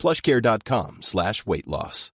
plushcare.com slash weight loss.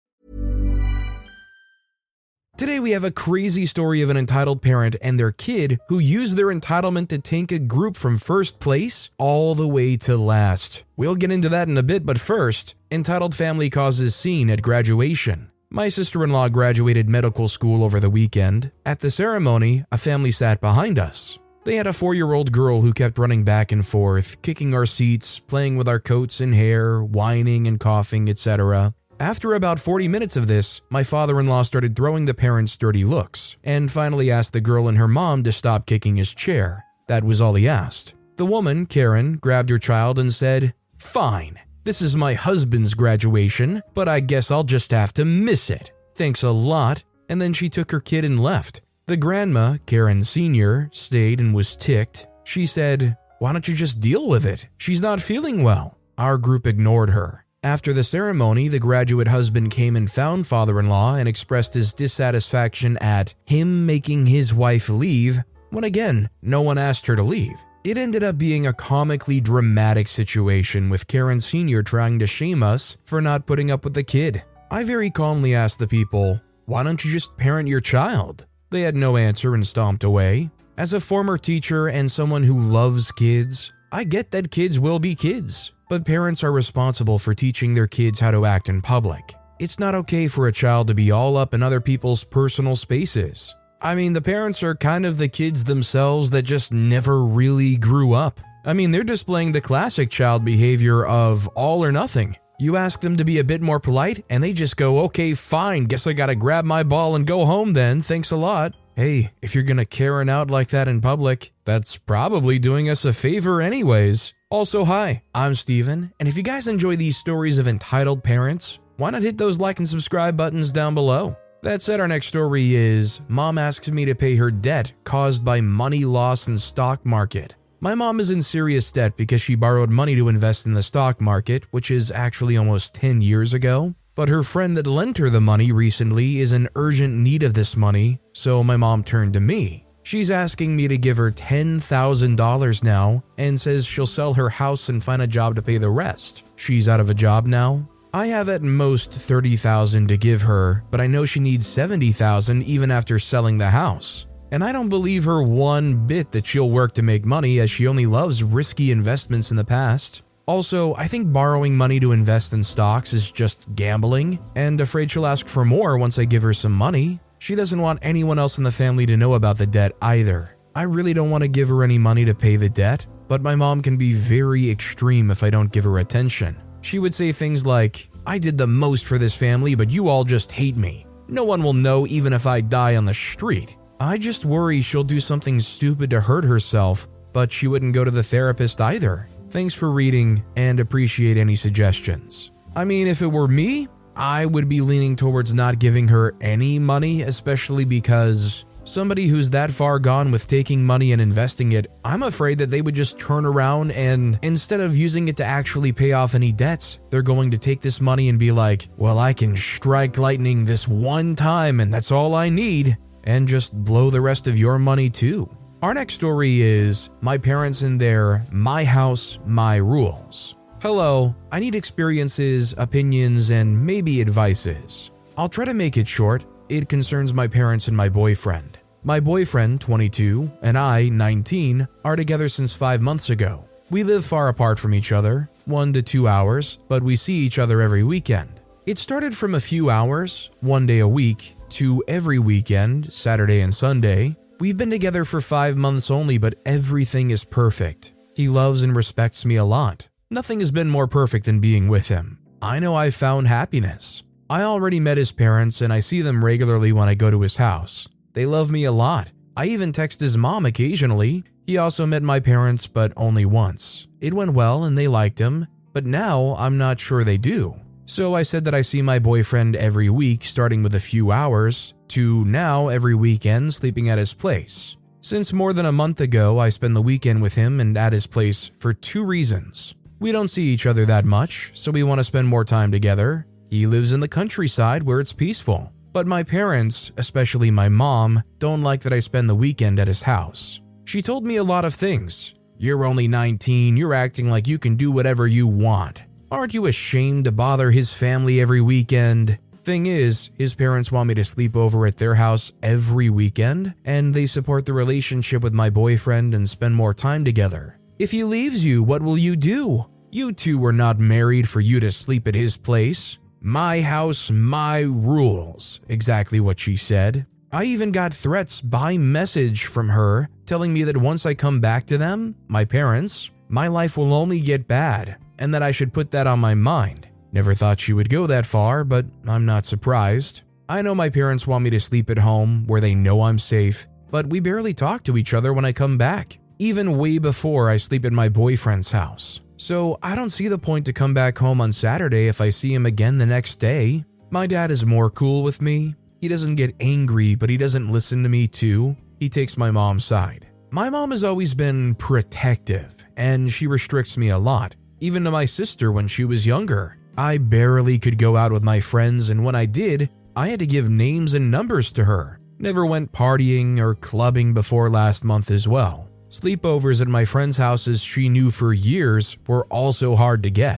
Today we have a crazy story of an entitled parent and their kid who used their entitlement to tank a group from first place all the way to last. We'll get into that in a bit, but first, entitled family causes scene at graduation. My sister in law graduated medical school over the weekend. At the ceremony, a family sat behind us. They had a four year old girl who kept running back and forth, kicking our seats, playing with our coats and hair, whining and coughing, etc. After about 40 minutes of this, my father in law started throwing the parents dirty looks, and finally asked the girl and her mom to stop kicking his chair. That was all he asked. The woman, Karen, grabbed her child and said, Fine, this is my husband's graduation, but I guess I'll just have to miss it. Thanks a lot. And then she took her kid and left. The grandma, Karen Sr., stayed and was ticked. She said, Why don't you just deal with it? She's not feeling well. Our group ignored her. After the ceremony, the graduate husband came and found father in law and expressed his dissatisfaction at him making his wife leave, when again, no one asked her to leave. It ended up being a comically dramatic situation with Karen Sr. trying to shame us for not putting up with the kid. I very calmly asked the people, Why don't you just parent your child? They had no answer and stomped away. As a former teacher and someone who loves kids, I get that kids will be kids but parents are responsible for teaching their kids how to act in public. It's not okay for a child to be all up in other people's personal spaces. I mean, the parents are kind of the kids themselves that just never really grew up. I mean, they're displaying the classic child behavior of all or nothing. You ask them to be a bit more polite, and they just go, okay, fine, guess I gotta grab my ball and go home then, thanks a lot. Hey, if you're gonna Karen out like that in public, that's probably doing us a favor, anyways. Also, hi, I'm Steven, and if you guys enjoy these stories of entitled parents, why not hit those like and subscribe buttons down below? That said, our next story is Mom asks me to pay her debt caused by money loss in stock market. My mom is in serious debt because she borrowed money to invest in the stock market, which is actually almost 10 years ago. But her friend that lent her the money recently is in urgent need of this money, so my mom turned to me. She's asking me to give her $10,000 now and says she'll sell her house and find a job to pay the rest. She's out of a job now. I have at most 30,000 to give her, but I know she needs 70,000 even after selling the house. And I don't believe her one bit that she'll work to make money as she only loves risky investments in the past. Also, I think borrowing money to invest in stocks is just gambling, and afraid she'll ask for more once I give her some money. She doesn't want anyone else in the family to know about the debt either. I really don't want to give her any money to pay the debt, but my mom can be very extreme if I don't give her attention. She would say things like, I did the most for this family, but you all just hate me. No one will know even if I die on the street. I just worry she'll do something stupid to hurt herself, but she wouldn't go to the therapist either. Thanks for reading and appreciate any suggestions. I mean, if it were me, I would be leaning towards not giving her any money, especially because somebody who's that far gone with taking money and investing it, I'm afraid that they would just turn around and instead of using it to actually pay off any debts, they're going to take this money and be like, well, I can strike lightning this one time and that's all I need, and just blow the rest of your money too. Our next story is My Parents in Their My House, My Rules. Hello, I need experiences, opinions, and maybe advices. I'll try to make it short. It concerns my parents and my boyfriend. My boyfriend, 22, and I, 19, are together since five months ago. We live far apart from each other, one to two hours, but we see each other every weekend. It started from a few hours, one day a week, to every weekend, Saturday and Sunday. We've been together for five months only, but everything is perfect. He loves and respects me a lot. Nothing has been more perfect than being with him. I know I've found happiness. I already met his parents and I see them regularly when I go to his house. They love me a lot. I even text his mom occasionally. He also met my parents, but only once. It went well and they liked him, but now I'm not sure they do. So I said that I see my boyfriend every week, starting with a few hours, to now every weekend sleeping at his place. Since more than a month ago, I spend the weekend with him and at his place for two reasons. We don't see each other that much, so we want to spend more time together. He lives in the countryside where it's peaceful. But my parents, especially my mom, don't like that I spend the weekend at his house. She told me a lot of things. You're only 19, you're acting like you can do whatever you want. Aren't you ashamed to bother his family every weekend? Thing is, his parents want me to sleep over at their house every weekend, and they support the relationship with my boyfriend and spend more time together. If he leaves you, what will you do? You two were not married for you to sleep at his place. My house, my rules, exactly what she said. I even got threats by message from her telling me that once I come back to them, my parents, my life will only get bad and that I should put that on my mind. Never thought she would go that far, but I'm not surprised. I know my parents want me to sleep at home where they know I'm safe, but we barely talk to each other when I come back, even way before I sleep at my boyfriend's house. So I don't see the point to come back home on Saturday if I see him again the next day. My dad is more cool with me. He doesn't get angry, but he doesn't listen to me too. He takes my mom's side. My mom has always been protective, and she restricts me a lot even to my sister when she was younger. I barely could go out with my friends, and when I did, I had to give names and numbers to her. Never went partying or clubbing before last month as well. Sleepovers at my friends' houses she knew for years were also hard to get.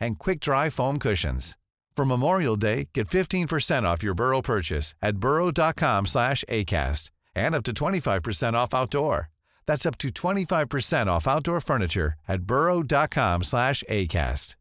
and quick-dry foam cushions. For Memorial Day, get 15% off your Burrow purchase at burrow.com slash ACAST and up to 25% off outdoor. That's up to 25% off outdoor furniture at burrow.com slash ACAST.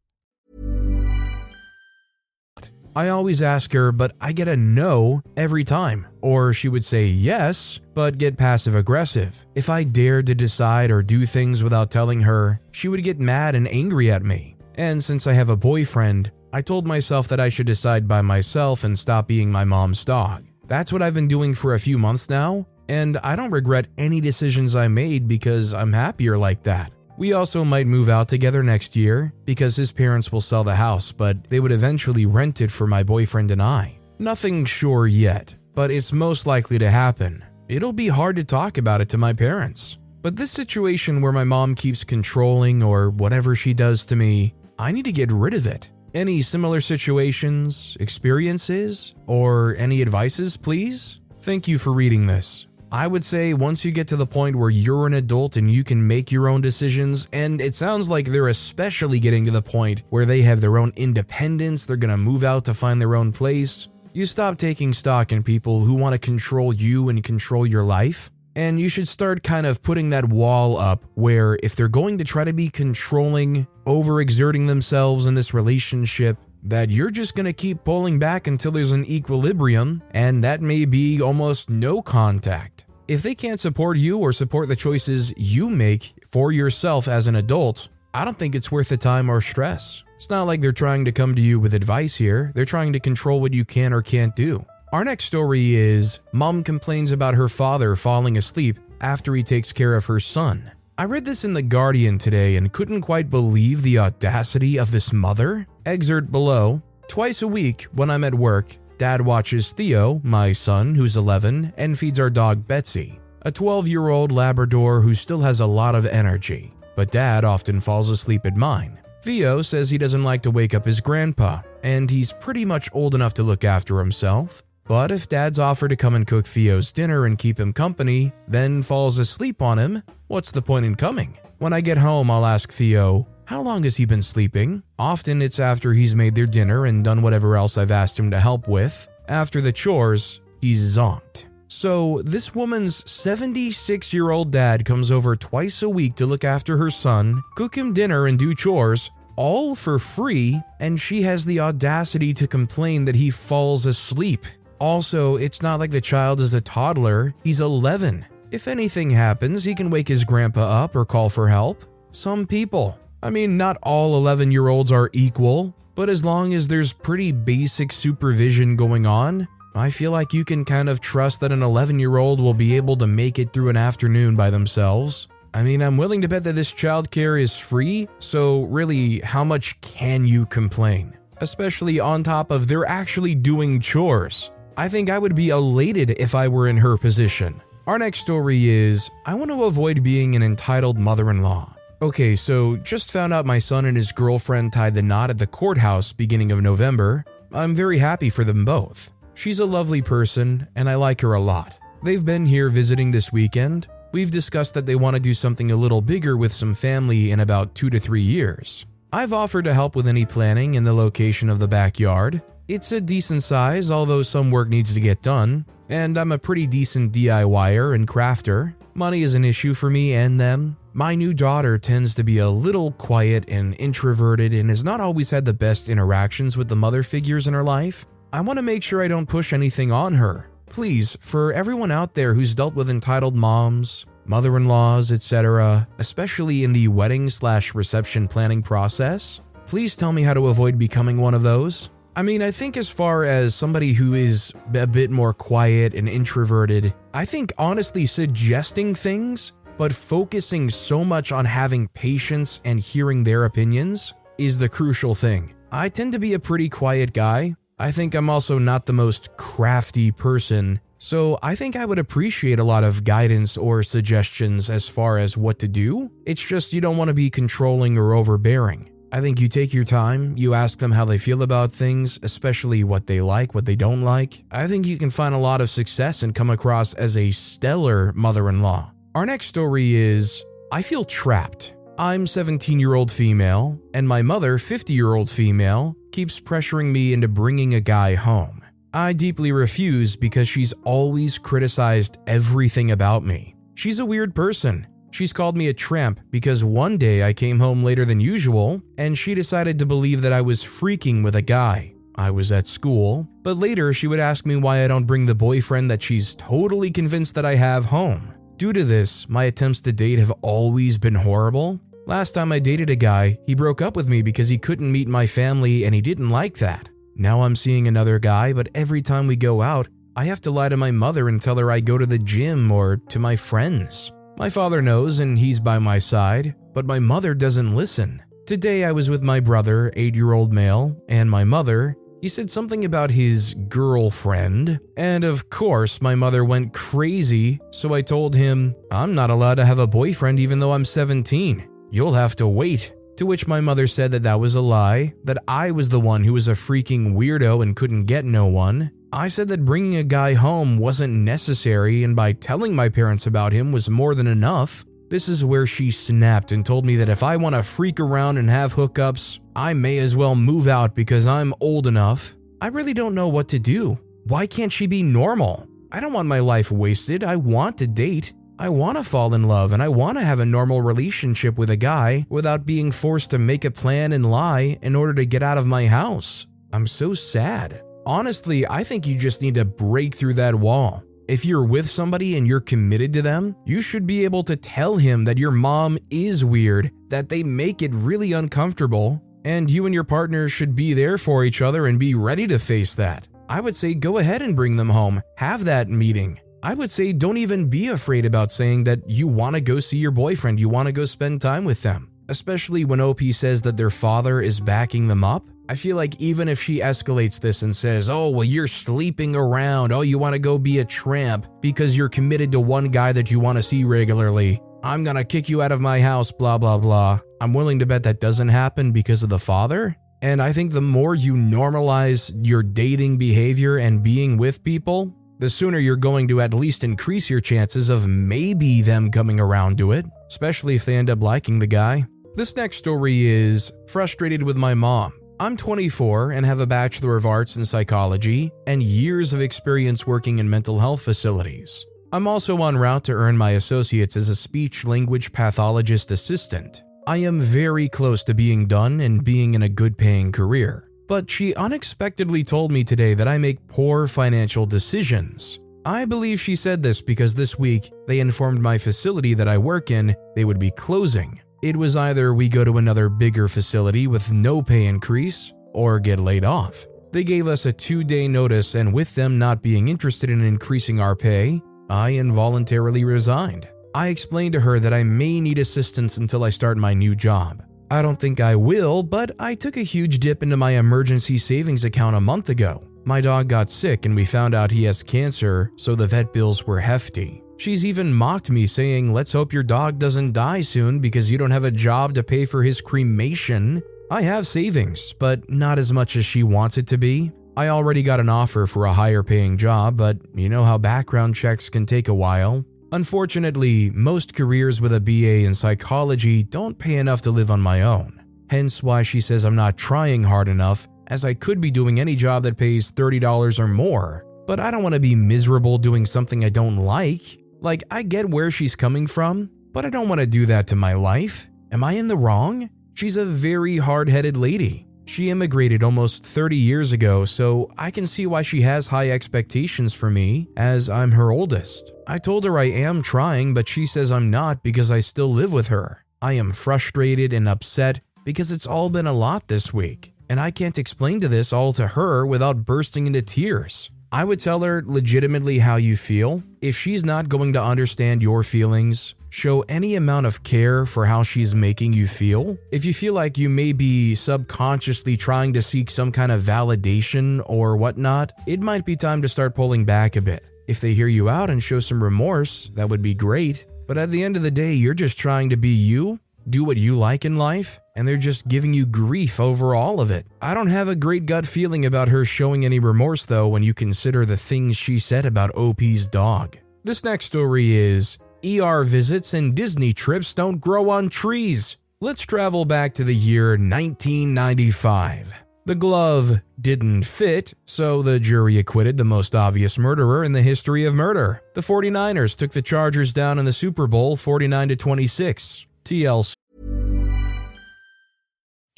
I always ask her, but I get a no every time. Or she would say yes, but get passive aggressive. If I dared to decide or do things without telling her, she would get mad and angry at me. And since I have a boyfriend, I told myself that I should decide by myself and stop being my mom's dog. That's what I've been doing for a few months now, and I don't regret any decisions I made because I'm happier like that. We also might move out together next year because his parents will sell the house, but they would eventually rent it for my boyfriend and I. Nothing sure yet, but it's most likely to happen. It'll be hard to talk about it to my parents. But this situation where my mom keeps controlling or whatever she does to me, I need to get rid of it. Any similar situations, experiences, or any advices, please? Thank you for reading this. I would say once you get to the point where you're an adult and you can make your own decisions, and it sounds like they're especially getting to the point where they have their own independence, they're gonna move out to find their own place, you stop taking stock in people who want to control you and control your life. And you should start kind of putting that wall up where if they're going to try to be controlling, overexerting themselves in this relationship, that you're just going to keep pulling back until there's an equilibrium, and that may be almost no contact. If they can't support you or support the choices you make for yourself as an adult, I don't think it's worth the time or stress. It's not like they're trying to come to you with advice here, they're trying to control what you can or can't do. Our next story is Mom complains about her father falling asleep after he takes care of her son. I read this in The Guardian today and couldn't quite believe the audacity of this mother. Excerpt below Twice a week, when I'm at work, Dad watches Theo, my son, who's 11, and feeds our dog Betsy, a 12 year old Labrador who still has a lot of energy. But Dad often falls asleep at mine. Theo says he doesn't like to wake up his grandpa, and he's pretty much old enough to look after himself. But if dad's offer to come and cook Theo's dinner and keep him company, then falls asleep on him, what's the point in coming? When I get home, I'll ask Theo, how long has he been sleeping? Often it's after he's made their dinner and done whatever else I've asked him to help with. After the chores, he's zonked. So, this woman's 76 year old dad comes over twice a week to look after her son, cook him dinner, and do chores, all for free, and she has the audacity to complain that he falls asleep. Also, it's not like the child is a toddler, he's 11. If anything happens, he can wake his grandpa up or call for help. Some people. I mean, not all 11 year olds are equal, but as long as there's pretty basic supervision going on, I feel like you can kind of trust that an 11 year old will be able to make it through an afternoon by themselves. I mean, I'm willing to bet that this childcare is free, so really, how much can you complain? Especially on top of they're actually doing chores. I think I would be elated if I were in her position. Our next story is I want to avoid being an entitled mother in law. Okay, so just found out my son and his girlfriend tied the knot at the courthouse beginning of November. I'm very happy for them both. She's a lovely person, and I like her a lot. They've been here visiting this weekend. We've discussed that they want to do something a little bigger with some family in about two to three years. I've offered to help with any planning and the location of the backyard. It's a decent size, although some work needs to get done, and I'm a pretty decent DIYer and crafter. Money is an issue for me and them. My new daughter tends to be a little quiet and introverted and has not always had the best interactions with the mother figures in her life. I want to make sure I don't push anything on her. Please, for everyone out there who's dealt with entitled moms, mother in laws, etc., especially in the wedding slash reception planning process, please tell me how to avoid becoming one of those. I mean, I think as far as somebody who is a bit more quiet and introverted, I think honestly suggesting things, but focusing so much on having patience and hearing their opinions is the crucial thing. I tend to be a pretty quiet guy. I think I'm also not the most crafty person, so I think I would appreciate a lot of guidance or suggestions as far as what to do. It's just you don't want to be controlling or overbearing. I think you take your time, you ask them how they feel about things, especially what they like, what they don't like. I think you can find a lot of success and come across as a stellar mother in law. Our next story is I feel trapped. I'm 17 year old female, and my mother, 50 year old female, keeps pressuring me into bringing a guy home. I deeply refuse because she's always criticized everything about me. She's a weird person. She's called me a tramp because one day I came home later than usual and she decided to believe that I was freaking with a guy. I was at school, but later she would ask me why I don't bring the boyfriend that she's totally convinced that I have home. Due to this, my attempts to date have always been horrible. Last time I dated a guy, he broke up with me because he couldn't meet my family and he didn't like that. Now I'm seeing another guy, but every time we go out, I have to lie to my mother and tell her I go to the gym or to my friends. My father knows and he's by my side, but my mother doesn't listen. Today I was with my brother, 8 year old male, and my mother. He said something about his girlfriend, and of course, my mother went crazy, so I told him, I'm not allowed to have a boyfriend even though I'm 17. You'll have to wait. To which my mother said that that was a lie, that I was the one who was a freaking weirdo and couldn't get no one, I said that bringing a guy home wasn't necessary, and by telling my parents about him was more than enough. This is where she snapped and told me that if I want to freak around and have hookups, I may as well move out because I'm old enough. I really don't know what to do. Why can't she be normal? I don't want my life wasted. I want to date. I want to fall in love and I want to have a normal relationship with a guy without being forced to make a plan and lie in order to get out of my house. I'm so sad. Honestly, I think you just need to break through that wall. If you're with somebody and you're committed to them, you should be able to tell him that your mom is weird, that they make it really uncomfortable, and you and your partner should be there for each other and be ready to face that. I would say go ahead and bring them home, have that meeting. I would say don't even be afraid about saying that you want to go see your boyfriend, you want to go spend time with them. Especially when OP says that their father is backing them up, I feel like even if she escalates this and says, oh, well, you're sleeping around, oh, you want to go be a tramp because you're committed to one guy that you want to see regularly, I'm gonna kick you out of my house, blah, blah, blah. I'm willing to bet that doesn't happen because of the father. And I think the more you normalize your dating behavior and being with people, the sooner you're going to at least increase your chances of maybe them coming around to it, especially if they end up liking the guy. This next story is frustrated with my mom. I'm 24 and have a Bachelor of Arts in Psychology and years of experience working in mental health facilities. I'm also en route to earn my associates as a speech language pathologist assistant. I am very close to being done and being in a good paying career. But she unexpectedly told me today that I make poor financial decisions. I believe she said this because this week they informed my facility that I work in they would be closing. It was either we go to another bigger facility with no pay increase or get laid off. They gave us a two day notice, and with them not being interested in increasing our pay, I involuntarily resigned. I explained to her that I may need assistance until I start my new job. I don't think I will, but I took a huge dip into my emergency savings account a month ago. My dog got sick and we found out he has cancer, so the vet bills were hefty. She's even mocked me, saying, Let's hope your dog doesn't die soon because you don't have a job to pay for his cremation. I have savings, but not as much as she wants it to be. I already got an offer for a higher paying job, but you know how background checks can take a while. Unfortunately, most careers with a BA in psychology don't pay enough to live on my own. Hence why she says I'm not trying hard enough, as I could be doing any job that pays $30 or more. But I don't want to be miserable doing something I don't like. Like, I get where she's coming from, but I don't want to do that to my life. Am I in the wrong? She's a very hard headed lady. She immigrated almost 30 years ago, so I can see why she has high expectations for me, as I'm her oldest. I told her I am trying, but she says I'm not because I still live with her. I am frustrated and upset because it's all been a lot this week, and I can't explain to this all to her without bursting into tears. I would tell her legitimately how you feel. If she's not going to understand your feelings, show any amount of care for how she's making you feel. If you feel like you may be subconsciously trying to seek some kind of validation or whatnot, it might be time to start pulling back a bit. If they hear you out and show some remorse, that would be great. But at the end of the day, you're just trying to be you, do what you like in life, and they're just giving you grief over all of it. I don't have a great gut feeling about her showing any remorse though when you consider the things she said about OP's dog. This next story is ER visits and Disney trips don't grow on trees. Let's travel back to the year 1995. The glove didn't fit, so the jury acquitted the most obvious murderer in the history of murder. The 49ers took the Chargers down in the Super Bowl 49 to 26. TLC.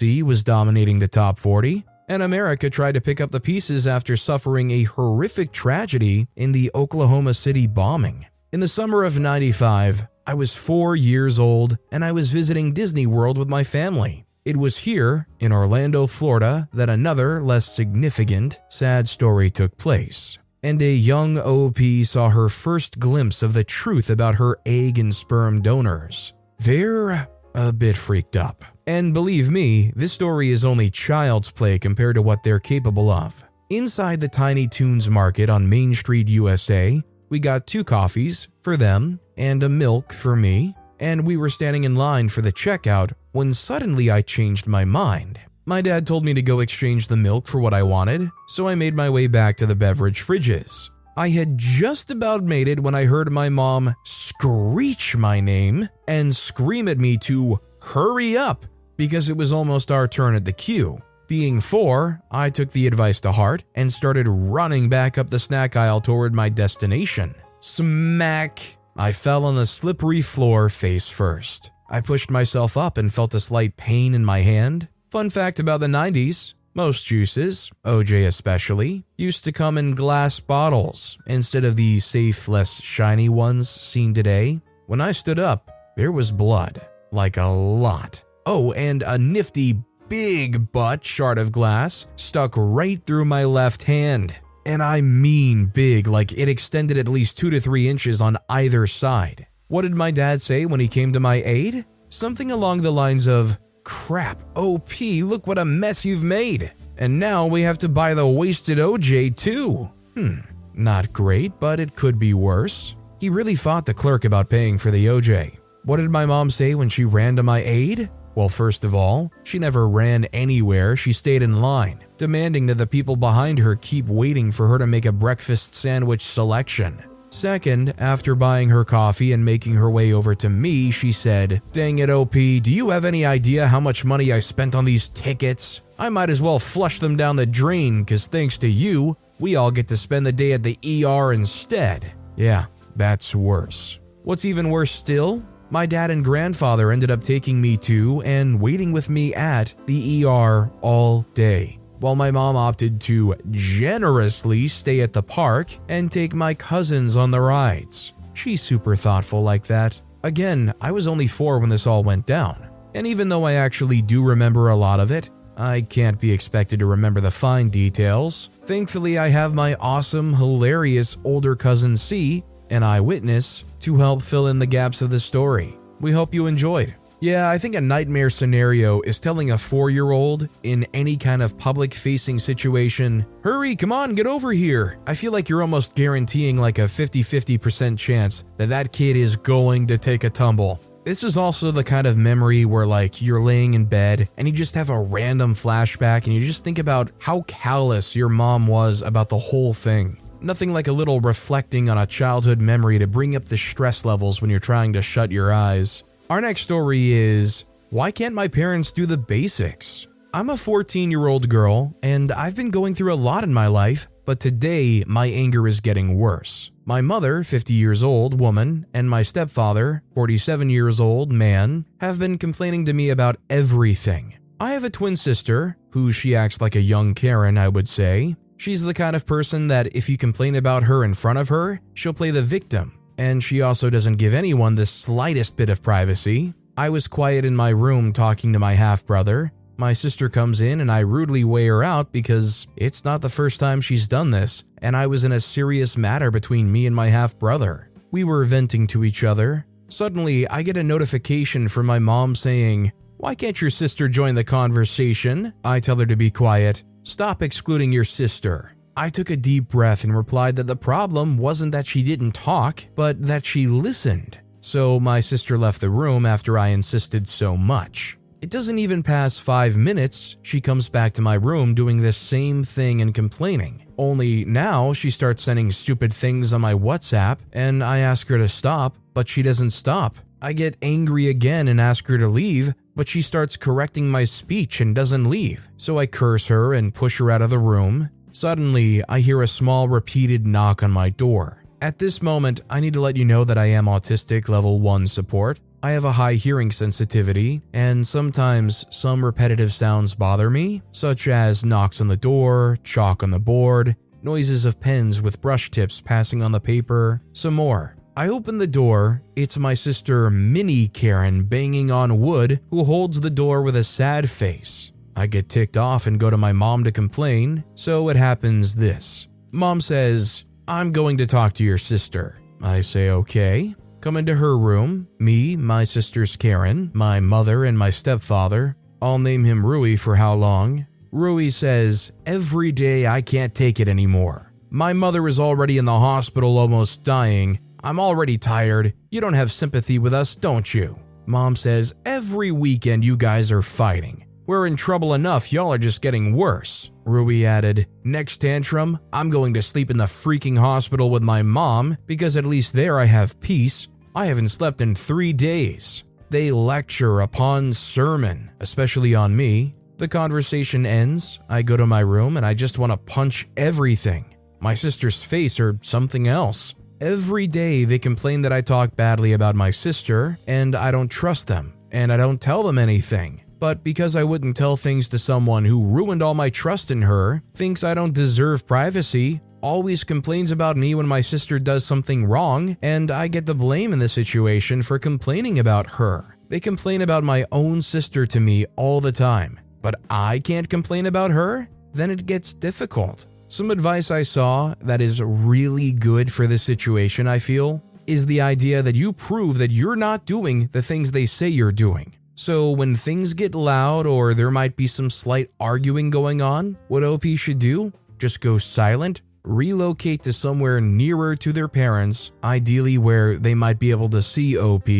C was dominating the top 40, and America tried to pick up the pieces after suffering a horrific tragedy in the Oklahoma City bombing. In the summer of 95, I was four years old and I was visiting Disney World with my family. It was here, in Orlando, Florida, that another, less significant, sad story took place. And a young OP saw her first glimpse of the truth about her egg and sperm donors. They're a bit freaked up. And believe me, this story is only child's play compared to what they're capable of. Inside the Tiny Toons market on Main Street, USA, we got two coffees for them and a milk for me, and we were standing in line for the checkout when suddenly I changed my mind. My dad told me to go exchange the milk for what I wanted, so I made my way back to the beverage fridges. I had just about made it when I heard my mom screech my name and scream at me to hurry up because it was almost our turn at the queue. Being four, I took the advice to heart and started running back up the snack aisle toward my destination. Smack! I fell on the slippery floor face first. I pushed myself up and felt a slight pain in my hand. Fun fact about the 90s most juices, OJ especially, used to come in glass bottles instead of the safe, less shiny ones seen today. When I stood up, there was blood. Like a lot. Oh, and a nifty big butt shard of glass stuck right through my left hand. And I mean big, like it extended at least two to three inches on either side. What did my dad say when he came to my aid? Something along the lines of, Crap, OP, look what a mess you've made. And now we have to buy the wasted OJ too. Hmm, not great, but it could be worse. He really fought the clerk about paying for the OJ. What did my mom say when she ran to my aid? Well, first of all, she never ran anywhere, she stayed in line, demanding that the people behind her keep waiting for her to make a breakfast sandwich selection. Second, after buying her coffee and making her way over to me, she said, Dang it, OP, do you have any idea how much money I spent on these tickets? I might as well flush them down the drain, because thanks to you, we all get to spend the day at the ER instead. Yeah, that's worse. What's even worse still? My dad and grandfather ended up taking me to and waiting with me at the ER all day, while my mom opted to generously stay at the park and take my cousins on the rides. She's super thoughtful like that. Again, I was only four when this all went down, and even though I actually do remember a lot of it, I can't be expected to remember the fine details. Thankfully, I have my awesome, hilarious older cousin C an eyewitness, to help fill in the gaps of the story. We hope you enjoyed. Yeah, I think a nightmare scenario is telling a four year old in any kind of public facing situation, Hurry, come on, get over here. I feel like you're almost guaranteeing like a 50 50% chance that that kid is going to take a tumble. This is also the kind of memory where, like, you're laying in bed and you just have a random flashback and you just think about how callous your mom was about the whole thing. Nothing like a little reflecting on a childhood memory to bring up the stress levels when you're trying to shut your eyes. Our next story is Why can't my parents do the basics? I'm a 14 year old girl, and I've been going through a lot in my life, but today my anger is getting worse. My mother, 50 years old woman, and my stepfather, 47 years old man, have been complaining to me about everything. I have a twin sister, who she acts like a young Karen, I would say, She's the kind of person that if you complain about her in front of her, she'll play the victim. And she also doesn't give anyone the slightest bit of privacy. I was quiet in my room talking to my half brother. My sister comes in and I rudely weigh her out because it's not the first time she's done this, and I was in a serious matter between me and my half brother. We were venting to each other. Suddenly, I get a notification from my mom saying, Why can't your sister join the conversation? I tell her to be quiet. Stop excluding your sister. I took a deep breath and replied that the problem wasn't that she didn't talk, but that she listened. So my sister left the room after I insisted so much. It doesn't even pass five minutes, she comes back to my room doing the same thing and complaining. Only now she starts sending stupid things on my WhatsApp, and I ask her to stop, but she doesn't stop. I get angry again and ask her to leave, but she starts correcting my speech and doesn't leave. So I curse her and push her out of the room. Suddenly, I hear a small repeated knock on my door. At this moment, I need to let you know that I am autistic level 1 support. I have a high hearing sensitivity, and sometimes some repetitive sounds bother me, such as knocks on the door, chalk on the board, noises of pens with brush tips passing on the paper, some more. I open the door. It's my sister, Minnie Karen, banging on wood, who holds the door with a sad face. I get ticked off and go to my mom to complain, so it happens this. Mom says, I'm going to talk to your sister. I say, okay. Come into her room. Me, my sisters Karen, my mother, and my stepfather. I'll name him Rui for how long. Rui says, Every day I can't take it anymore. My mother is already in the hospital almost dying, I'm already tired. You don't have sympathy with us, don't you? Mom says, Every weekend you guys are fighting. We're in trouble enough, y'all are just getting worse. Ruby added, Next tantrum, I'm going to sleep in the freaking hospital with my mom because at least there I have peace. I haven't slept in three days. They lecture upon sermon, especially on me. The conversation ends, I go to my room and I just want to punch everything my sister's face or something else. Every day they complain that I talk badly about my sister, and I don't trust them, and I don't tell them anything. But because I wouldn't tell things to someone who ruined all my trust in her, thinks I don't deserve privacy, always complains about me when my sister does something wrong, and I get the blame in the situation for complaining about her. They complain about my own sister to me all the time, but I can't complain about her? Then it gets difficult. Some advice I saw that is really good for this situation, I feel, is the idea that you prove that you're not doing the things they say you're doing. So when things get loud or there might be some slight arguing going on, what OP should do? Just go silent, relocate to somewhere nearer to their parents, ideally where they might be able to see OP,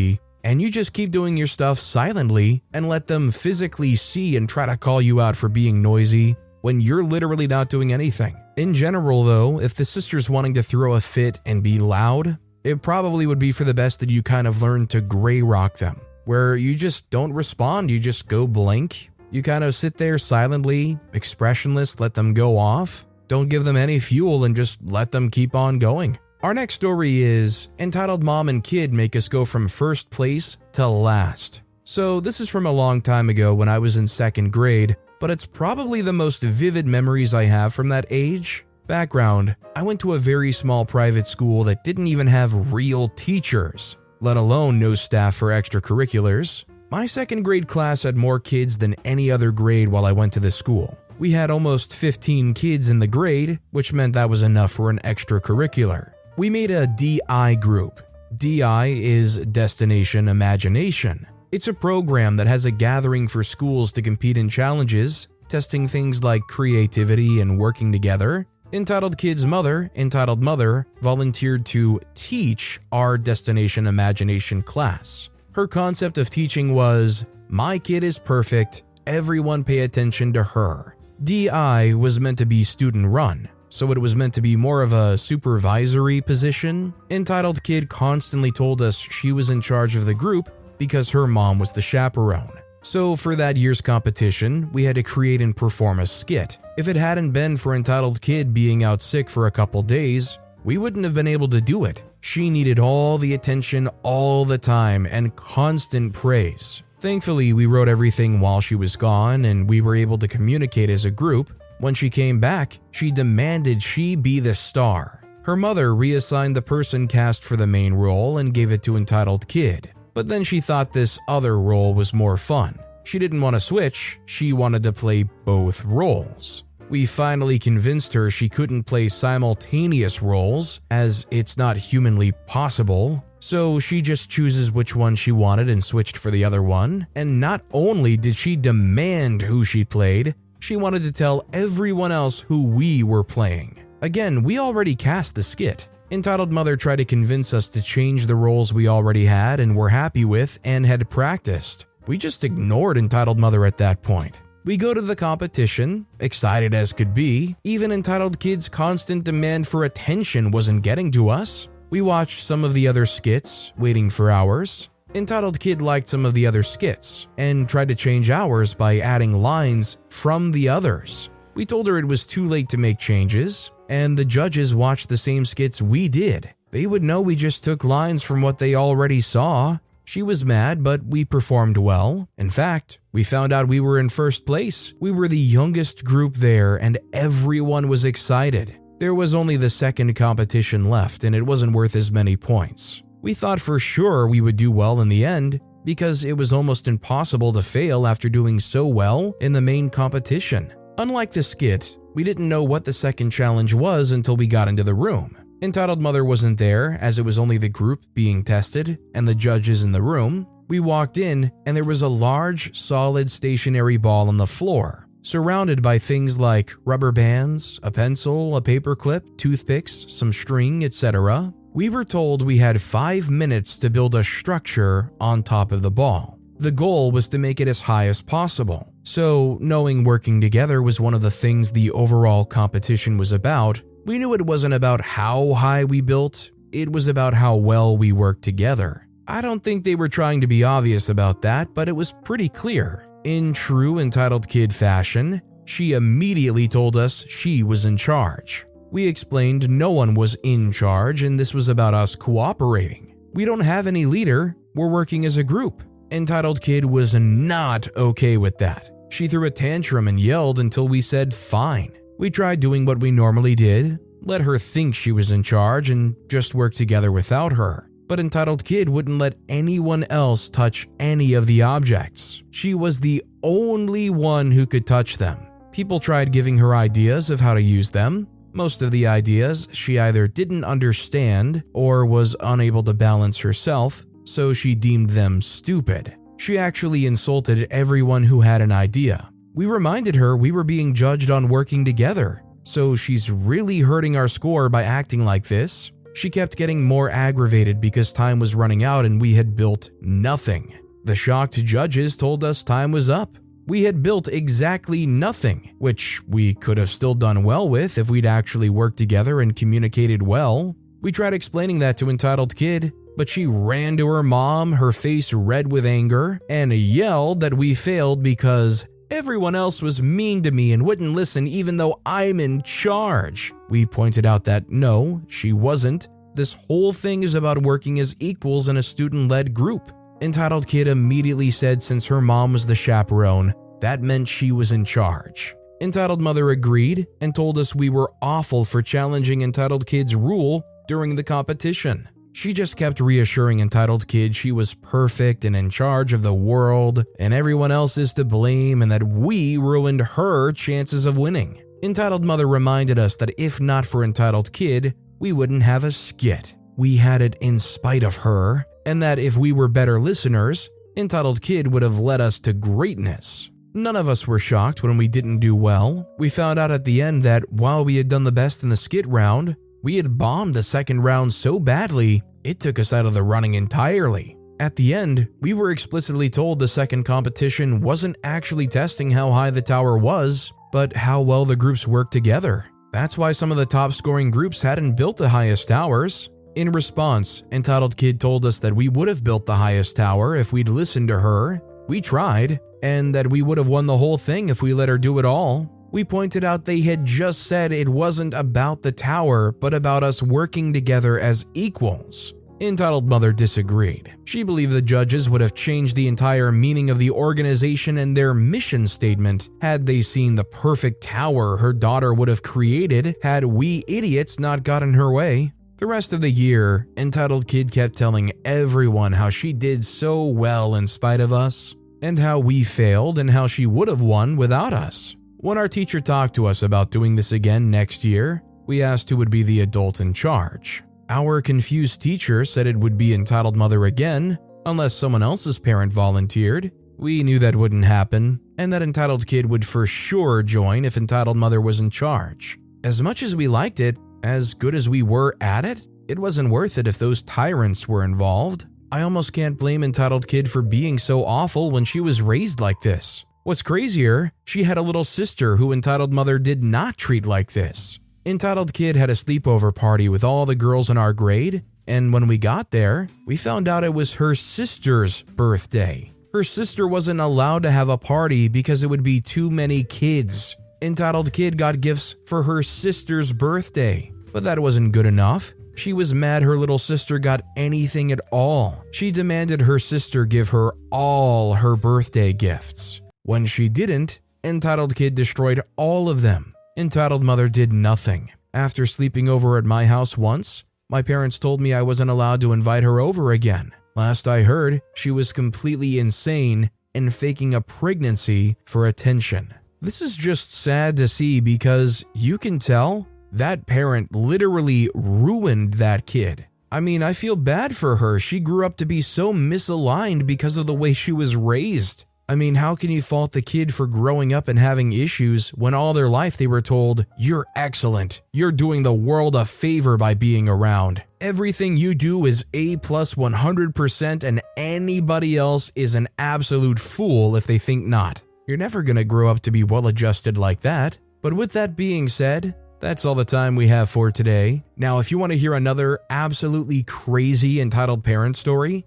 and you just keep doing your stuff silently and let them physically see and try to call you out for being noisy when you're literally not doing anything. In general, though, if the sister's wanting to throw a fit and be loud, it probably would be for the best that you kind of learn to gray rock them, where you just don't respond, you just go blank. You kind of sit there silently, expressionless, let them go off. Don't give them any fuel and just let them keep on going. Our next story is entitled Mom and Kid Make Us Go From First Place to Last. So, this is from a long time ago when I was in second grade, but it's probably the most vivid memories I have from that age. Background I went to a very small private school that didn't even have real teachers, let alone no staff for extracurriculars. My second grade class had more kids than any other grade while I went to the school. We had almost 15 kids in the grade, which meant that was enough for an extracurricular. We made a DI group. DI is Destination Imagination. It's a program that has a gathering for schools to compete in challenges, testing things like creativity and working together, Entitled Kid's mother, Entitled Mother, volunteered to teach our Destination Imagination class. Her concept of teaching was My kid is perfect, everyone pay attention to her. DI was meant to be student run, so it was meant to be more of a supervisory position. Entitled Kid constantly told us she was in charge of the group because her mom was the chaperone. So, for that year's competition, we had to create and perform a skit. If it hadn't been for Entitled Kid being out sick for a couple days, we wouldn't have been able to do it. She needed all the attention all the time and constant praise. Thankfully, we wrote everything while she was gone and we were able to communicate as a group. When she came back, she demanded she be the star. Her mother reassigned the person cast for the main role and gave it to Entitled Kid. But then she thought this other role was more fun. She didn't want to switch, she wanted to play both roles. We finally convinced her she couldn't play simultaneous roles, as it's not humanly possible. So she just chooses which one she wanted and switched for the other one. And not only did she demand who she played, she wanted to tell everyone else who we were playing. Again, we already cast the skit. Entitled Mother tried to convince us to change the roles we already had and were happy with and had practiced. We just ignored Entitled Mother at that point. We go to the competition, excited as could be. Even Entitled Kid's constant demand for attention wasn't getting to us. We watched some of the other skits, waiting for hours. Entitled Kid liked some of the other skits and tried to change ours by adding lines from the others. We told her it was too late to make changes, and the judges watched the same skits we did. They would know we just took lines from what they already saw she was mad, but we performed well. In fact, we found out we were in first place. We were the youngest group there, and everyone was excited. There was only the second competition left, and it wasn't worth as many points. We thought for sure we would do well in the end, because it was almost impossible to fail after doing so well in the main competition. Unlike the skit, we didn't know what the second challenge was until we got into the room. Entitled Mother wasn't there, as it was only the group being tested and the judges in the room. We walked in, and there was a large, solid stationary ball on the floor, surrounded by things like rubber bands, a pencil, a paper clip, toothpicks, some string, etc. We were told we had five minutes to build a structure on top of the ball. The goal was to make it as high as possible. So, knowing working together was one of the things the overall competition was about, we knew it wasn't about how high we built, it was about how well we worked together. I don't think they were trying to be obvious about that, but it was pretty clear. In true entitled kid fashion, she immediately told us she was in charge. We explained no one was in charge and this was about us cooperating. We don't have any leader, we're working as a group. Entitled Kid was not okay with that. She threw a tantrum and yelled until we said fine. We tried doing what we normally did, let her think she was in charge, and just work together without her. But Entitled Kid wouldn't let anyone else touch any of the objects. She was the only one who could touch them. People tried giving her ideas of how to use them. Most of the ideas she either didn't understand or was unable to balance herself, so she deemed them stupid. She actually insulted everyone who had an idea. We reminded her we were being judged on working together, so she's really hurting our score by acting like this. She kept getting more aggravated because time was running out and we had built nothing. The shocked judges told us time was up. We had built exactly nothing, which we could have still done well with if we'd actually worked together and communicated well. We tried explaining that to Entitled Kid, but she ran to her mom, her face red with anger, and yelled that we failed because everyone else was mean to me and wouldn't listen even though I'm in charge. We pointed out that no, she wasn't. This whole thing is about working as equals in a student led group. Entitled Kid immediately said since her mom was the chaperone, that meant she was in charge. Entitled Mother agreed and told us we were awful for challenging Entitled Kid's rule during the competition. She just kept reassuring Entitled Kid she was perfect and in charge of the world, and everyone else is to blame, and that we ruined her chances of winning. Entitled Mother reminded us that if not for Entitled Kid, we wouldn't have a skit. We had it in spite of her, and that if we were better listeners, Entitled Kid would have led us to greatness. None of us were shocked when we didn't do well. We found out at the end that while we had done the best in the skit round, we had bombed the second round so badly, it took us out of the running entirely. At the end, we were explicitly told the second competition wasn't actually testing how high the tower was, but how well the groups worked together. That's why some of the top scoring groups hadn't built the highest towers. In response, Entitled Kid told us that we would have built the highest tower if we'd listened to her. We tried, and that we would have won the whole thing if we let her do it all. We pointed out they had just said it wasn't about the tower, but about us working together as equals. Entitled Mother disagreed. She believed the judges would have changed the entire meaning of the organization and their mission statement had they seen the perfect tower her daughter would have created had we idiots not got in her way. The rest of the year, Entitled Kid kept telling everyone how she did so well in spite of us, and how we failed and how she would have won without us. When our teacher talked to us about doing this again next year, we asked who would be the adult in charge. Our confused teacher said it would be Entitled Mother again, unless someone else's parent volunteered. We knew that wouldn't happen, and that Entitled Kid would for sure join if Entitled Mother was in charge. As much as we liked it, as good as we were at it, it wasn't worth it if those tyrants were involved. I almost can't blame Entitled Kid for being so awful when she was raised like this. What's crazier, she had a little sister who Entitled Mother did not treat like this. Entitled Kid had a sleepover party with all the girls in our grade, and when we got there, we found out it was her sister's birthday. Her sister wasn't allowed to have a party because it would be too many kids. Entitled Kid got gifts for her sister's birthday, but that wasn't good enough. She was mad her little sister got anything at all. She demanded her sister give her all her birthday gifts. When she didn't, Entitled Kid destroyed all of them. Entitled Mother did nothing. After sleeping over at my house once, my parents told me I wasn't allowed to invite her over again. Last I heard, she was completely insane and faking a pregnancy for attention. This is just sad to see because you can tell that parent literally ruined that kid. I mean, I feel bad for her. She grew up to be so misaligned because of the way she was raised. I mean, how can you fault the kid for growing up and having issues when all their life they were told, You're excellent. You're doing the world a favor by being around. Everything you do is A plus 100%, and anybody else is an absolute fool if they think not. You're never to grow up to be well adjusted like that. But with that being said, that's all the time we have for today. Now, if you want to hear another absolutely crazy entitled parent story,